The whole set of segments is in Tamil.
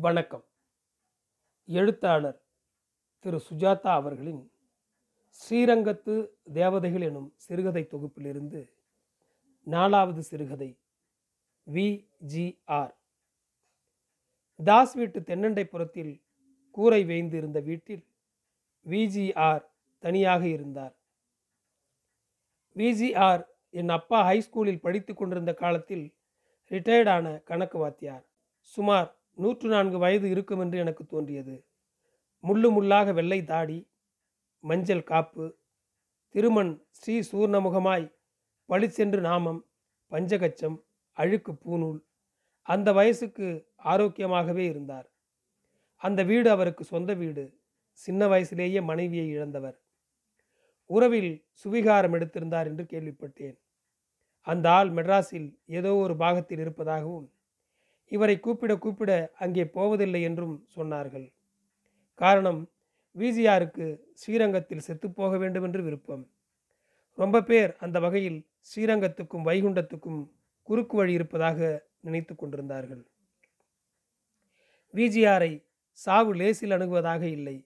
வணக்கம். எழுத்தாளர் திரு சுஜாதா அவர்களின் ஸ்ரீரங்கத்து தேவதைகள் எனும் சிறுகதை தொகுப்பிலிருந்து நாலாவது சிறுகதை விஜிஆர் தாஸ் வீட்டு தென்னண்டைப்புறத்தில் கூரை வேய்ந்து இருந்த வீட்டில் விஜிஆர் தனியாக இருந்தார். விஜிஆர் என் அப்பா ஹைஸ்கூலில் படித்து கொண்டிருந்த காலத்தில் ரிட்டையர்டான கணக்கு வாத்தியார். சுமார் நூற்று நான்கு வயது இருக்கும் என்று எனக்கு தோன்றியது. முள்ளு முள்ளாக வெள்ளை தாடி மஞ்சள் காப்பு திருமண் ஸ்ரீ சூர்ணமுகமாய் பளிச்சென்று நாமம் பஞ்சகச்சம் அழுக்கு பூநூல். அந்த வயசுக்கு ஆரோக்கியமாகவே இருந்தார். அந்த வீடு அவருக்கு சொந்த வீடு. சின்ன வயசிலேயே மனைவியை இழந்தவர். உறவில் சுவிகாரம் எடுத்திருந்தார் என்று கேள்விப்பட்டேன். அந்த ஆள் மெட்ராஸில் ஏதோ ஒரு பாகத்தில் இருப்பதாகவும் இவரை கூப்பிட கூப்பிட அங்கே போவதில்லை என்றும் சொன்னார்கள். காரணம் விஜிஆருக்கு ஸ்ரீரங்கத்தில் செத்துப்போக வேண்டும் என்று விருப்பம். ரொம்ப பேர் அந்த வகையில் ஸ்ரீரங்கத்துக்கும் வைகுண்டத்துக்கும் குறுக்கு வழி இருப்பதாக நினைத்து கொண்டிருந்தார்கள். விஜிஆரை சாவு லேசில் அணுகுவதாக இல்லை.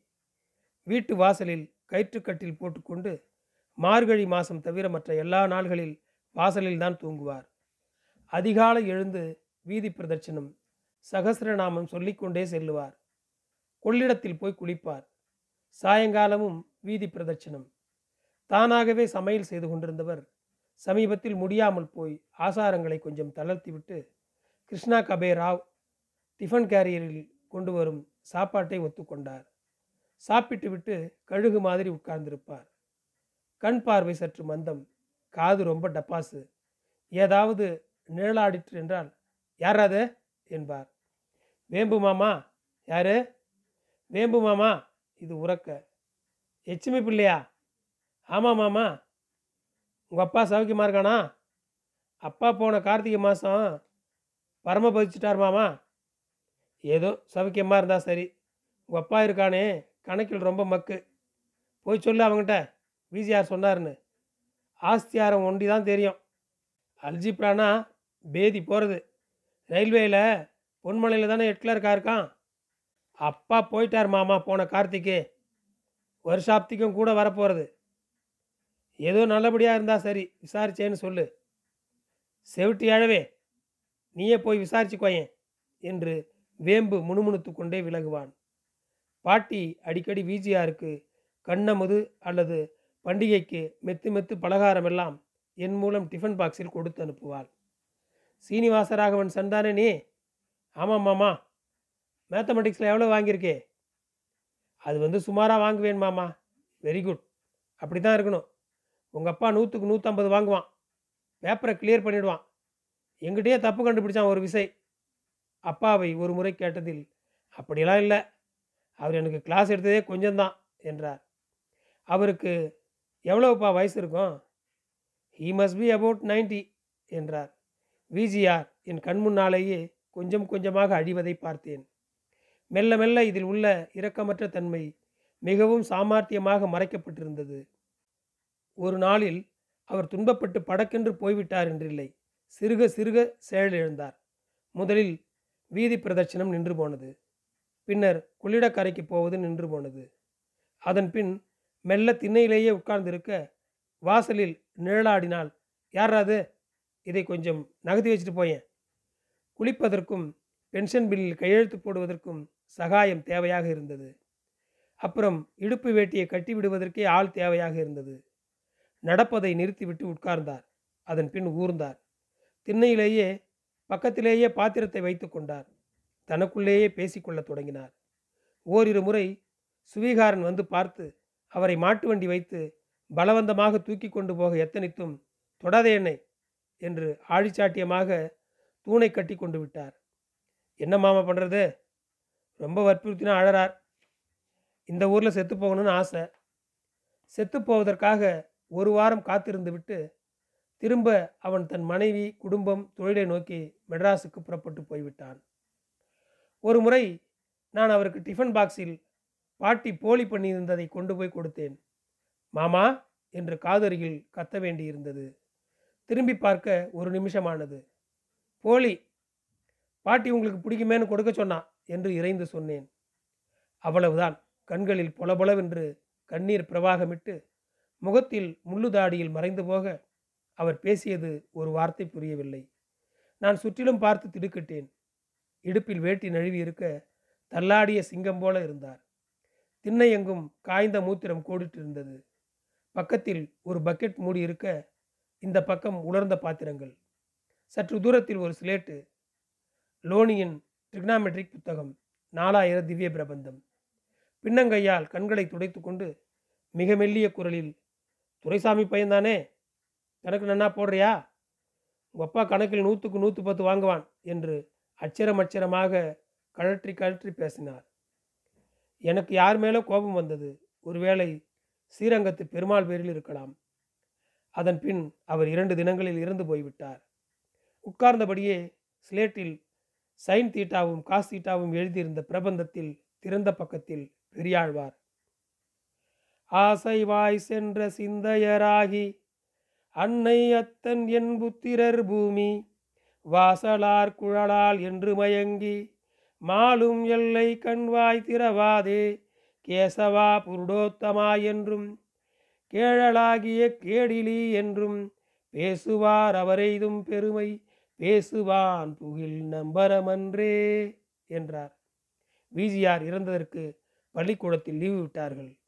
வீட்டு வாசலில் கயிற்றுக்கட்டில் போட்டுக்கொண்டு மார்கழி மாதம் தவிர மற்ற எல்லா நாள்களில் வாசலில் தான் தூங்குவார். அதிகாலை எழுந்து வீதி பிரதட்சணம் சகசிரநாமம் சொல்லிக்கொண்டே செல்லுவார். கொள்ளிடத்தில் போய் குளிப்பார். சாயங்காலமும் வீதி பிரதட்சணம். தானாகவே சமையல் செய்து கொண்டிருந்தவர் சமீபத்தில் முடியாமல் போய் ஆசாரங்களை கொஞ்சம் தளர்த்திவிட்டு கிருஷ்ணா கபே ராவ் டிஃபன் கேரியரில் கொண்டு வரும் சாப்பாட்டை ஒத்துக்கொண்டார். சாப்பிட்டு விட்டு கழுகு மாதிரி உட்கார்ந்திருப்பார். கண் பார்வை சற்று மந்தம் காது ரொம்ப டப்பாசு. ஏதாவது நிழலாடிற்று என்றால் யாராது என்பார். வேம்பு மாமா யாரு? வேம்பு மாமா இது உறக்க. எச்சுமி பிள்ளையா? ஆமாம் மாமா. உங்கள் அப்பா சௌக்கியமாக இருக்கானா? அப்பா போன கார்த்திகை மாதம் பரம பதிச்சிட்டார் மாமா. ஏதோ சௌக்கியமாக இருந்தால் சரி. உங்கள் அப்பா இருக்கானே கணக்கில் ரொம்ப மக்கு. போய் சொல்லு அவங்ககிட்ட விஜிஆர் சொன்னார்னு ஆஸ்தியாரம் ஒண்டி தான் தெரியும். அல்ஜிப்ரானா பேதி போகிறது ரயில்வேயில் பொன்மலையில் தானே ஹெட்லருக்கா இருக்கான்? அப்பா போயிட்டார் மாமா போன கார்த்திகே வருஷாப்திக்கும் கூட வரப்போகிறது ஏதோ நல்லபடியாக இருந்தால் சரி விசாரிச்சேன்னு சொல்லு. செவிட்டி அழவே நீயே போய் விசாரிச்சுக்கோயேன் என்று வேம்பு முணுமுணுத்து கொண்டே விலகுவான். பாட்டி அடிக்கடி விஜிஆருக்கு கண்ணமுது அல்லது பண்டிகைக்கு மெத்து மெத்து பலகாரமெல்லாம் என் மூலம் டிஃபன் பாக்ஸில் கொடுத்து அனுப்புவாள். சீனிவாசராகவன் சந்தானே நீ? ஆமாம் மாமா. மேத்தமெட்டிக்ஸில் எவ்வளோ வாங்கியிருக்கே? அது வந்து சுமாராக வாங்குவேன் மாமா. வெரி குட் அப்படி தான் இருக்கணும். உங்கள் அப்பா நூற்றுக்கு நூற்றம்பது வாங்குவான். பேப்பரை கிளியர் பண்ணிவிடுவான் எங்கிட்டயே தப்பு கண்டுபிடிச்சான் ஒரு விசை. அப்பாவை ஒரு முறை கேட்டதில் அப்படிலாம் இல்லை. அவர் எனக்கு கிளாஸ் எடுத்ததே கொஞ்சம்தான் என்றார். அவருக்கு எவ்வளோப்பா வயசு இருக்கும்? He must be about ninety என்றார். விஜிஆர் என் கண் முன்னாலேயே கொஞ்சம் கொஞ்சமாக அழிவதை பார்த்தேன். மெல்ல மெல்ல இதில் உள்ள இரக்கமற்ற தன்மை மிகவும் சாமர்த்தியமாக மறைக்கப்பட்டிருந்தது. ஒரு நாளில் அவர் துன்பப்பட்டு படக்கென்று போய்விட்டார் என்றில்லை. சிறுக சிறுக செயலிழந்தார் முதலில் வீதி பிரதட்சணம் நின்று போனது. பின்னர் கொள்ளிடக்கரைக்கு போவது நின்று போனது. அதன் பின் மெல்ல திண்ணையிலேயே உட்கார்ந்திருக்க வாசலில் நிழலாடினால் யாராது இதை கொஞ்சம் நகர்த்தி வச்சுட்டு போயேன். குளிப்பதற்கும் பென்ஷன் பில்லில் கையெழுத்து போடுவதற்கும் சகாயம் தேவையாக இருந்தது. அப்புறம் இடுப்பு வேட்டியை கட்டி விடுவதற்கே ஆள் தேவையாக இருந்தது. நடப்பதை நிறுத்திவிட்டு உட்கார்ந்தார். அதன் பின் ஊர்ந்தார். திண்ணையிலேயே பக்கத்திலேயே பாத்திரத்தை வைத்து கொண்டார். தனக்குள்ளேயே பேசிக்கொள்ளத் தொடங்கினார். ஓரிரு முறை சுவீகாரன் வந்து பார்த்து அவரை மாட்டு வண்டி வைத்து பலவந்தமாக தூக்கி கொண்டு போக எத்தனித்தும் தொடாதே என்னை என்று ஆழிச்சாட்டியமாக தூணை கட்டி கொண்டு விட்டார். என்ன மாமா பண்ணுறது ரொம்ப வற்புறுத்தினா அழறார். இந்த ஊரில் செத்து போகணும்னு ஆசை. செத்து போவதற்காக ஒரு வாரம் காத்திருந்து விட்டு திரும்ப அவன் தன் மனைவி குடும்பம் தொழிலை நோக்கி மெட்ராஸுக்கு புறப்பட்டு போய்விட்டான். ஒரு முறை நான் அவருக்கு டிஃபன் பாக்ஸில் பாட்டி போலி பண்ணியிருந்ததை கொண்டு போய் கொடுத்தேன். மாமா என்று காதருகில் கத்த வேண்டியிருந்தது. திரும்பி பார்க்க ஒரு நிமிஷமானது. போலி பாட்டி உங்களுக்கு பிடிக்குமேன்னு கொடுக்க சொன்னா என்று இறைந்து சொன்னேன். அவ்வளவுதான். கண்களில் பொலபொலவென்று கண்ணீர் பிரவாகமிட்டு முகத்தில் முள்ளுதாடியில் மறைந்து போக அவர் பேசியது ஒரு வார்த்தை புரியவில்லை. நான் சுற்றிலும் பார்த்து திடுக்கிட்டேன். இடுப்பில் வேட்டி நழுவி இருக்க தள்ளாடிய சிங்கம் போல இருந்தார். திண்ணை எங்கும் காய்ந்த மூத்திரம் கோடிட்டிருந்தது. பக்கத்தில் ஒரு பக்கெட் மூடி இருக்க இந்த பக்கம் உலர்ந்த பாத்திரங்கள். சற்று தூரத்தில் ஒரு ஸ்லேட்டு லோனியின் ட்ரிக்னாமெட்ரிக் புத்தகம். நாலாயிர திவ்ய பிரபந்தம். பின்னங்கையால் கண்களை துடைத்து கொண்டு மிக மெல்லிய குரலில் துரைசாமி பையன்தானே? கணக்கு நன்னா போடுறியா? உங்கள் அப்பா கணக்கில் நூற்றுக்கு நூற்று பத்து வாங்குவான் என்று அச்சரம் அச்சரமாக கழற்றி கழற்றி பேசினார். எனக்கு யார் மேலே கோபம் வந்தது. ஒருவேளை ஸ்ரீரங்கத்து பெருமாள் பேரில் இருக்கலாம். அதன் பின் அவர் இரண்டு தினங்களில் இறந்து போய்விட்டார். உட்கார்ந்தபடியே ஸ்லேட்டில் சைன் தீட்டாவும் காஸ் தீட்டாவும் எழுதியிருந்த பிரபந்தத்தில் திறந்த பக்கத்தில் பெரியாழ்வார். ஆசைவாய் சென்ற சிந்தையராகி அன்னை அத்தன் என் புத்திரர் பூமி வாசலார் குழலால் என்று மயங்கி மாலும் எல்லை கண்வாய் திறவாதே கேசவா புருடோத்தமா என்றும் கேழலாகிய கேடிலி என்றும் பேசுவார் அவரெய்தும் பெருமை பேசுவான் புகில் நம்பரமன்றே என்றார். விஜிஆர் இறந்ததற்கு பள்ளிக்கூடத்தில் லீவு விட்டார்கள்.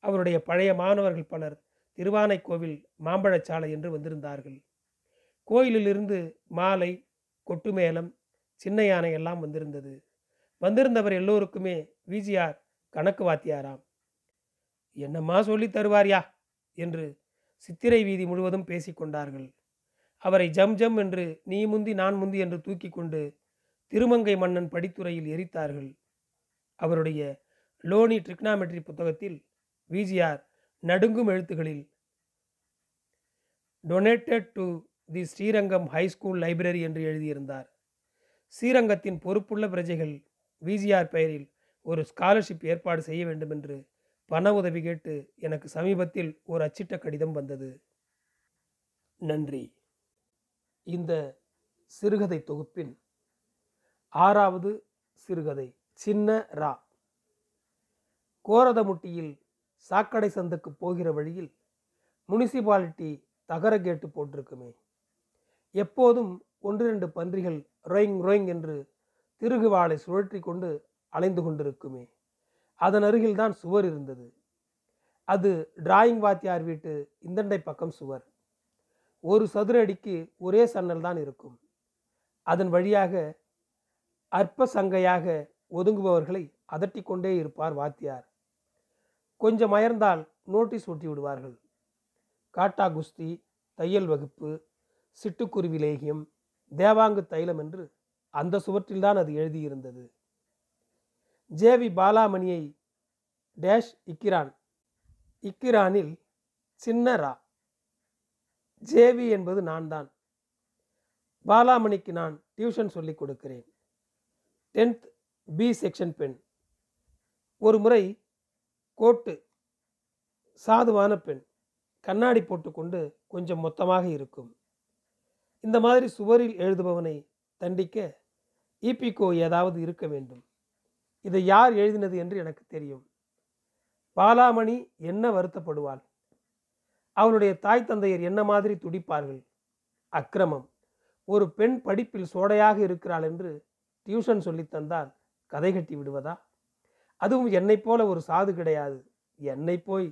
அவருடைய பழைய மாணவர்கள் பலர் திருவானைக்கோவில் மாம்பழச்சாலை என்று வந்திருந்தார்கள். கோயிலிலிருந்து மாலை கொட்டுமேளம் சின்ன யானை எல்லாம் வந்திருந்தது. வந்திருந்தவர் எல்லோருக்குமே விஜிஆர் கணக்கு வாத்தியாராம். என்னம்மா சொல்லி தருவார்யா என்று சித்திரை வீதி முழுவதும் பேசிக்கொண்டார்கள் அவரை ஜம் ஜம் என்று நீ முந்தி நான் முந்தி என்று தூக்கி கொண்டு திருமங்கை மன்னன் படித்துறையில் எரித்தார்கள். அவருடைய லோனி ட்ரிக்னாமெட்ரி புத்தகத்தில் விஜிஆர் நடுங்கும் எழுத்துகளில் donated to the Srirangam high school library என்று எழுதியிருந்தார். ஸ்ரீரங்கத்தின் பொறுப்புள்ள பிரஜைகள் விஜிஆர் பெயரில் ஒரு ஸ்காலர்ஷிப் ஏற்பாடு செய்ய வேண்டும் என்று பண உதவி கேட்டு எனக்கு சமீபத்தில் ஒரு அச்சிட்ட கடிதம் வந்தது. நன்றி. இந்த சிறுகதை தொகுப்பின் ஆறாவது சிறுகதை சின்ன ரா. கோரதமுட்டியில் சாக்கடை சந்துக்கு போகிற வழியில் முனிசிபாலிட்டி தகர கேட்டு போட்டிருக்குமே. எப்போதும் ஒன்று ரெண்டு பன்றிகள் ரொயிங் ரொயிங் என்று திருகுவாளை சுழற்றி கொண்டு அலைந்து கொண்டிருக்குமே. அதன் அருகில்தான் சுவர் இருந்தது. அது டிராயிங் வாத்தியார் வீட்டு இந்தண்டை பக்கம் சுவர். ஒரு சதுர அடிக்கு ஒரே சன்னல் தான் இருக்கும். அதன் வழியாக அற்ப சங்கையாக ஒதுங்குபவர்களை அதட்டி கொண்டே இருப்பார் வாத்தியார். கொஞ்சம் அயர்ந்தால் நோட்டீஸ் ஒட்டி விடுவார்கள். காட்டா குஸ்தி தையல் வகுப்பு சிட்டுக்குருவி லேகியம் தேவாங்கு தைலம் என்று அந்த சுவற்றில்தான் அது எழுதியிருந்தது. ஜேவி பாலாமணியை டேஷ் இக்கிரான் இக்கிரானில் சின்ன ரா. ஜேவி என்பது நான் தான் பாலாமணிக்கு நான் டியூஷன் சொல்லிக் கொடுக்கிறேன். டென்த் பி செக்ஷன் பெண். ஒரு முறை கோட்டு சாதுவான பெண். கண்ணாடி போட்டுக்கொண்டு கொஞ்சம் மொத்தமாக இருக்கும். இந்த மாதிரி சுவரில் எழுதுபவனை தண்டிக்க இபிகோ ஏதாவது இருக்க வேண்டும். இதை யார் எழுதினது என்று எனக்கு தெரியும். பாலாமணி என்ன வருத்தப்படுவாள்? அவளுடைய தாய் தந்தையர் என்ன மாதிரி துடிப்பார்கள்? அக்கிரமம். ஒரு பெண் படிப்பில் சோடையாக இருக்கிறாள் என்று டியூஷன் சொல்லித்தந்தால் கதை கட்டி விடுவதா? அதுவும் என்னை போல ஒரு சாது கிடையாது. என்னை போய்.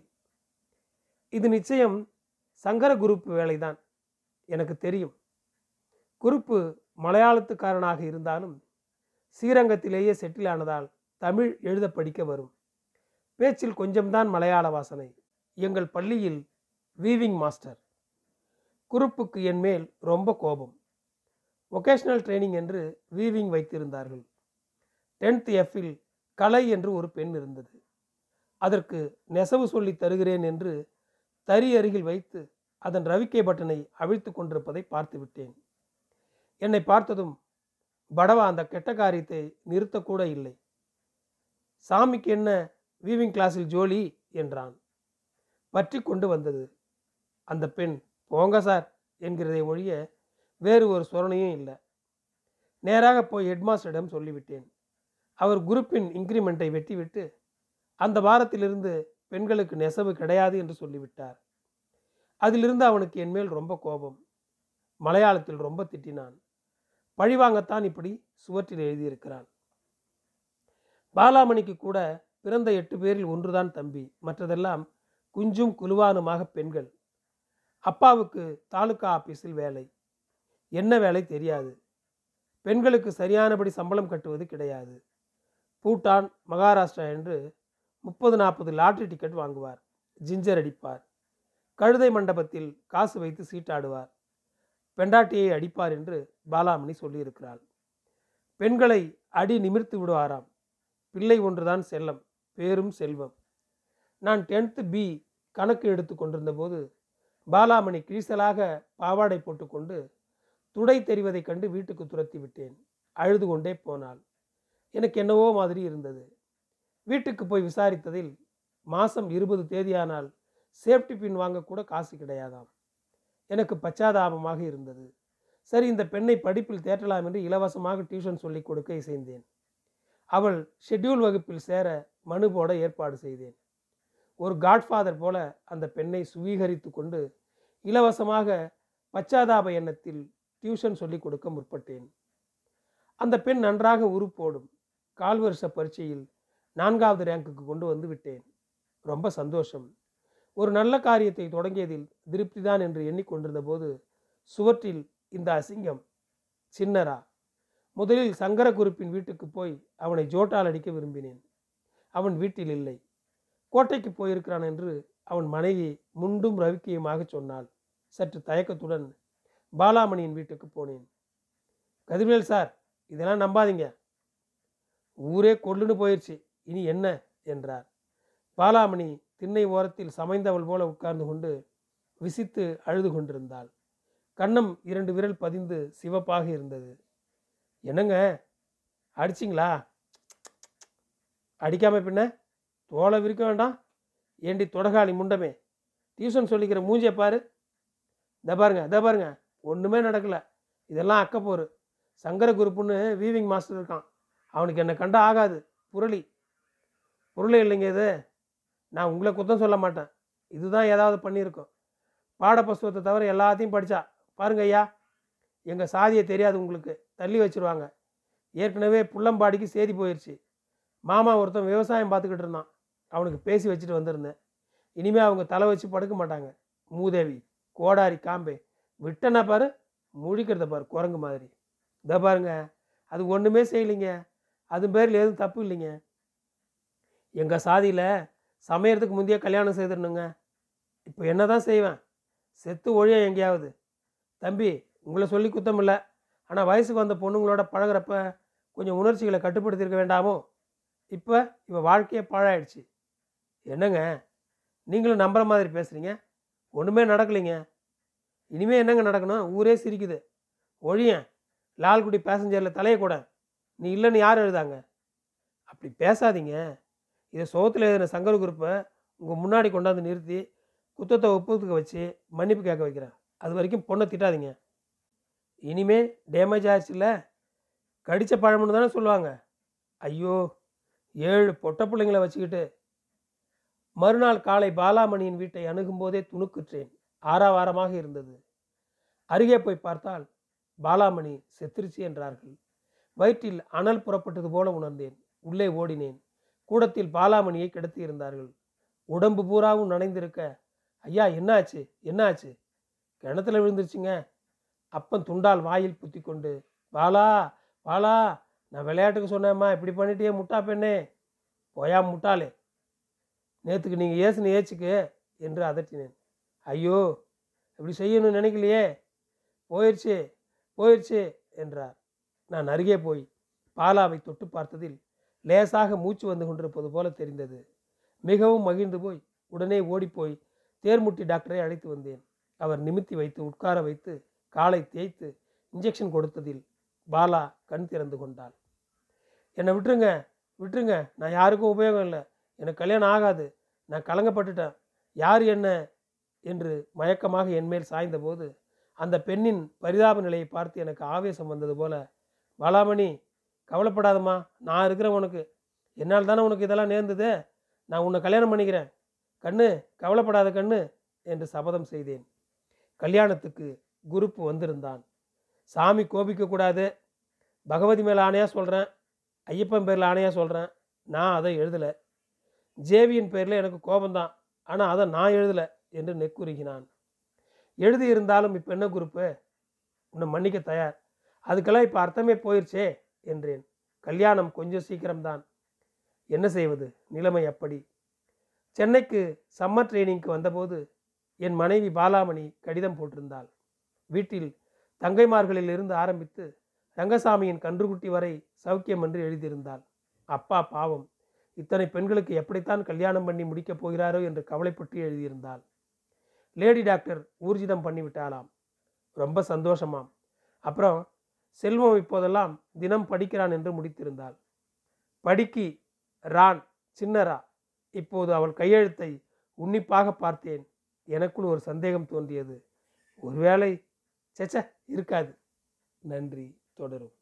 இது நிச்சயம் சங்கர குரூப் வேலைதான். எனக்கு தெரியும். குறுப்பு மலையாளத்துக்காரனாக இருந்தாலும் ஸ்ரீரங்கத்திலேயே செட்டில் ஆனதால் தமிழ் எழுத படிக்க வரும். பேச்சில் கொஞ்சம்தான் மலையாள வாசனை. எங்கள் பள்ளியில் வீவிங் மாஸ்டர் குறுப்புக்கு என் மேல் ரொம்ப கோபம். ஒகேஷ்னல் ட்ரைனிங் என்று வீவிங் வைத்திருந்தார்கள். டென்த் எஃப்பில் கலை என்று ஒரு பெண் இருந்தது. அதற்கு நெசவு சொல்லி தருகிறேன் என்று தறி அருகில் வைத்து அதன் ரவிக்கை பட்டனை அவிழ்த்து கொண்டிருப்பதை பார்த்து விட்டேன். என்னை பார்த்ததும் படவா அந்த கெட்ட காரியத்தை நிறுத்தக்கூட இல்லை. சாமிக்கு என்ன வீவிங் கிளாஸில் ஜோலி என்றான். பற்றி கொண்டு வந்தது. அந்த பெண் போங்க சார் என்கிறதை ஒழிய வேறு ஒரு சொரணையும் இல்லை. நேராக போய் ஹெட்மாஸ்டரிடம் சொல்லிவிட்டேன். அவர் குரூப்பின் இன்க்ரிமெண்ட்டை வெட்டிவிட்டு அந்த வாரத்திலிருந்து பெண்களுக்கு நெசவு கிடையாது என்று சொல்லிவிட்டார். அதிலிருந்து அவனுக்கு என்மேல் ரொம்ப கோபம். மலையாளத்தில் ரொம்ப திட்டினான். பழிவாங்கத்தான் இப்படி சுவற்றில் எழுதியிருக்கிறான். பாலாமணிக்கு கூட பிறந்த எட்டு பேரில் ஒன்றுதான் தம்பி. மற்றதெல்லாம் குஞ்சும் குலுவானுமாக பெண்கள். அப்பாவுக்கு தாலுகா ஆபீஸில் வேலை. என்ன வேலை தெரியாது. பெண்களுக்கு சரியானபடி சம்பளம் கட்டுவது கிடையாது. பூட்டான் மகாராஷ்டிரா என்று முப்பது நாற்பது லாட்ரி டிக்கெட் வாங்குவார். ஜிஞ்சர் அடிப்பார். கழுதை மண்டபத்தில் காசு வைத்து சீட்டாடுவார். பெண்டாட்டியை அடிப்பார் என்று பாலாமணி சொல்லியிருக்கிறாள். பெண்களை அடி நிமிர்த்து விடுவாராம். பிள்ளை ஒன்றுதான் செல்லம் பேரும் செல்வம். நான் டென்த்து பி கணக்கு எடுத்து கொண்டிருந்த போது பாலாமணி கிழிசலாக பாவாடை போட்டுக்கொண்டு துடை தெரிவதைக் கண்டு வீட்டுக்கு துரத்தி விட்டேன். அழுது கொண்டே போனாள். எனக்கு என்னவோ மாதிரி இருந்தது. வீட்டுக்கு போய் விசாரித்ததில் மாதம் இருபது தேதியானால் சேஃப்டி பின் வாங்கக்கூட காசு கிடையாதாம். எனக்கு பச்சாதாபமாக இருந்தது. சரி இந்த பெண்ணை படிப்பில் தேற்றலாம் என்று இலவசமாக டியூஷன் சொல்லிக் கொடுக்க இசைந்தேன். அவள் ஷெட்யூல் வகுப்பில் சேர மனு போட ஏற்பாடு செய்தேன். ஒரு காட்ஃபாதர் போல அந்த பெண்ணை சுவீகரித்து கொண்டு இலவசமாக பச்சாதாப எண்ணத்தில் டியூஷன் சொல்லிக் கொடுக்க முற்பட்டேன். அந்த பெண் நன்றாக உருப்போடும் கால் வருஷ பரீட்சையில் நான்காவது ரேங்குக்கு கொண்டு வந்து விட்டேன். ரொம்ப சந்தோஷம். ஒரு நல்ல காரியத்தை தொடங்கியதில் திருப்திதான் என்று எண்ணிக்கொண்டிருந்த போது சுவற்றில் இந்த அசிங்கம் சின்னரா முதலில் சங்கர குருப்பின் வீட்டுக்கு போய் அவனை ஜோட்டால் அடிக்க விரும்பினேன். அவன் வீட்டில் இல்லை. கோட்டைக்கு போயிருக்கிறான் என்று அவன் மனைவி முண்டும் ரவிக்கியமாக சொன்னாள். சற்று தயக்கத்துடன் பாலாமணியின் வீட்டுக்கு போனேன். கதிர்வேல் சார் இதெல்லாம் நம்பாதீங்க. ஊரே கொள்ளுன்னு போயிடுச்சு இனி என்ன? என்றார். பாலாமணி திண்ணை ஓரத்தில் சமைந்தவள் போல உட்கார்ந்து கொண்டு விசித்து அழுது கொண்டிருந்தாள். கண்ணம் இரண்டு விரல் பதிந்து சிவப்பாக இருந்தது. என்னங்க? அடிச்சிங்களா? அடிக்காம பின்ன தோலை விரிக்க வேண்டாம். ஏண்டி தொடகாளி முண்டமே? டியூஷன் சொல்லிக்கிற மூஞ்சியை பாரு. இதை பாருங்க இதை பாருங்க. ஒன்றுமே நடக்கலை. இதெல்லாம் அக்கப்போரு சங்கர குருப்புன்னு வீவிங் மாஸ்டர் இருக்கான். அவனுக்கு என்னை கண்டா ஆகாது. புரளி. புரளி இல்லைங்க இது. நான் உங்களை குத்தம் சொல்ல மாட்டேன். இதுதான் ஏதாவது பண்ணியிருக்கோம். பாடப்புஸ்தகத்தை தவிர எல்லாத்தையும் படித்தா பாருங்க ஐயா. எங்கள் சாதியை தெரியாது உங்களுக்கு. தள்ளி வச்சிருவாங்க. ஏற்கனவே புள்ளம்பாடிக்கு சேதி போயிடுச்சு மாமா ஒருத்தன் விவசாயம் பார்த்துக்கிட்டு இருந்தான். அவனுக்கு பேசி வச்சுட்டு வந்திருந்தேன். இனிமேல் அவங்க தலை வச்சு படுக்க மாட்டாங்க. மூதேவி கோடாரி காம்பே விட்டனா பாரு முழிக்கிறத பாரு குரங்கு மாதிரி. இதை பாருங்க அது ஒன்றுமே செய்யலைங்க. அது பேரில் எதுவும் தப்பு இல்லைங்க. எங்கள் சாதியில் சமையறதுக்கு முந்தைய கல்யாணம் செய்திடணுங்க. இப்போ என்ன தான் செய்வேன்? செத்து ஒழிய எங்கேயாவது. தம்பி உங்களை சொல்லி குத்தமில்லை. ஆனால் வயசுக்கு வந்த பொண்ணுங்களோட பழகுறப்ப கொஞ்சம் உணர்ச்சிகளை கட்டுப்படுத்தியிருக்க வேண்டாமோ? இப்போ இவன் வாழ்க்கையே பாழாயிடுச்சு. என்னங்க? நீங்களும் நம்புகிற மாதிரி பேசுகிறீங்க ஒன்றுமே நடக்கலைங்க. இனிமேல் என்னங்க நடக்கணும்? ஊரே சிரிக்குது. ஒழியன் லால்குடி பேசஞ்சரில் தலையை கூட. நீ இல்லைன்னு யார் எழுதாங்க? அப்படி பேசாதீங்க. இதை சோகத்தில் எழுதின சங்கர் குரூப்பை உங்கள் முன்னாடி கொண்டாந்து நிறுத்தி குத்தத்தை ஒப்புத்துக்க வச்சு மன்னிப்பு கேட்க வைக்கிறேன். அது வரைக்கும் பொண்ணை திட்டாதீங்க. இனிமே டேமேஜ் ஆயிடுச்சுல்ல கடித்த பழம்னு தானே சொல்லுவாங்க. ஐயோ ஏழு பொட்ட பிள்ளைங்களை வச்சுக்கிட்டு. மறுநாள் காலை பாலாமணியின் வீட்டை அணுகும்போதே துணுக்குற்றேன். ஆறாவாரமாக இருந்தது. அருகே போய் பார்த்தால் பாலாமணி செத்துருச்சு என்றார்கள். வயிற்றில் அனல் புறப்பட்டது போல உணர்ந்தேன். உள்ளே ஓடினேன். கூடத்தில் பாலாமணியை கிடத்தி இருந்தார்கள். உடம்பு பூராவும் நனைந்திருக்க ஐயா என்னாச்சு? என்னாச்சு? கிணத்துல விழுந்துருச்சுங்க. அப்பன் துண்டால் வாயில் புத்தி கொண்டு பாலா பாலா நான் விளையாட்டுக்கு சொன்னேம்மா இப்படி பண்ணிட்டே முட்டா பெண்ணே போயா முட்டாளே. நேற்றுக்கு நீங்கள் ஏசுன ஏச்சுக்கு என்று அதட்டினேன். ஐயோ இப்படி செய்யணும்னு நினைக்கலையே. போயிடுச்சு போயிடுச்சு என்றார். நான் அருகே போய் பாலாவை தொட்டு பார்த்ததில் லேசாக மூச்சு வந்து கொண்டிருப்பது போல தெரிந்தது. மிகவும் மகிழ்ந்து போய் உடனே ஓடிப்போய் தேர்முட்டி டாக்டரை அழைத்து வந்தேன். அவர் நிமித்தி வைத்து உட்கார வைத்து காலை தேய்த்து இன்ஜெக்ஷன் கொடுத்ததில் பாலா கண் திறந்து கொண்டாள். என்னை விட்டுருங்க விட்டுருங்க. நான் யாருக்கும் உபயோகம் இல்லை. எனக்கு கல்யாணம் ஆகாது. நான் கலங்கப்பட்டுட்டேன். யார் என்ன? என்று மயக்கமாக என்மேல் சாய்ந்தபோது அந்த பெண்ணின் பரிதாப நிலையை பார்த்து எனக்கு ஆவேசம் வந்தது போல பாலாமணி கவலைப்படாதம்மா. நான் இருக்கிறேன் உனக்கு. என்னால் தானே உனக்கு இதெல்லாம் நேர்ந்தது. நான் உன்னை கல்யாணம் பண்ணிக்கிறேன். கண்ணு கவலைப்படாத கண்ணு என்று சபதம் செய்தேன். கல்யாணத்துக்கு குருப்பு வந்திருந்தான். சாமி கோபிக்கக்கூடாது பகவதி மேலே ஆணையாக சொல்கிறேன் ஐயப்பன் பேரில் ஆணையாக சொல்கிறேன் நான் அதை எழுதலை. ஜேவியின் பேரில் எனக்கு கோபந்தான் ஆனால் அதை நான் எழுதலை என்று நெக்குருகினான் எழுதியிருந்தாலும் இப்போ என்ன குரூப்பு? உன்னை மன்னிக்க தயார். அதுக்கெல்லாம் இப்போ அர்த்தமே போயிடுச்சே என்றேன். கல்யாணம் கொஞ்சம் சீக்கிரம்தான். என்ன செய்வது? நிலைமை அப்படி. சென்னைக்கு சம்மர் ட்ரைனிங்க்கு வந்தபோது என் மனைவி பாலாமணி கடிதம் போட்டிருந்தாள். வீட்டில் தங்கைமார்களில் இருந்து ஆரம்பித்து ரங்கசாமியின் கன்றுக்குட்டி வரை சௌக்கியம் என்று எழுதியிருந்தாள். அப்பா பாவம். இத்தனை பெண்களுக்கு எப்படித்தான் கல்யாணம் பண்ணி முடிக்கப் போகிறாரோ என்று கவலைப்பட்டு எழுதியிருந்தாள். Lady doctor ஊர்ஜிதம் பண்ணிவிட்டாளாம். ரொம்ப சந்தோஷமாம். அப்புறம் செல்வம் இப்போதெல்லாம் தினம் படிக்கிறான் என்று முடித்திருந்தாள். படிக்கி ரான் சின்னரா இப்போது அவள் கையெழுத்தை உன்னிப்பாக பார்த்தேன். எனக்குள் ஒரு சந்தேகம் தோன்றியது. ஒருவேளை சேச்ச இருக்காது. நன்றி தொடரும்.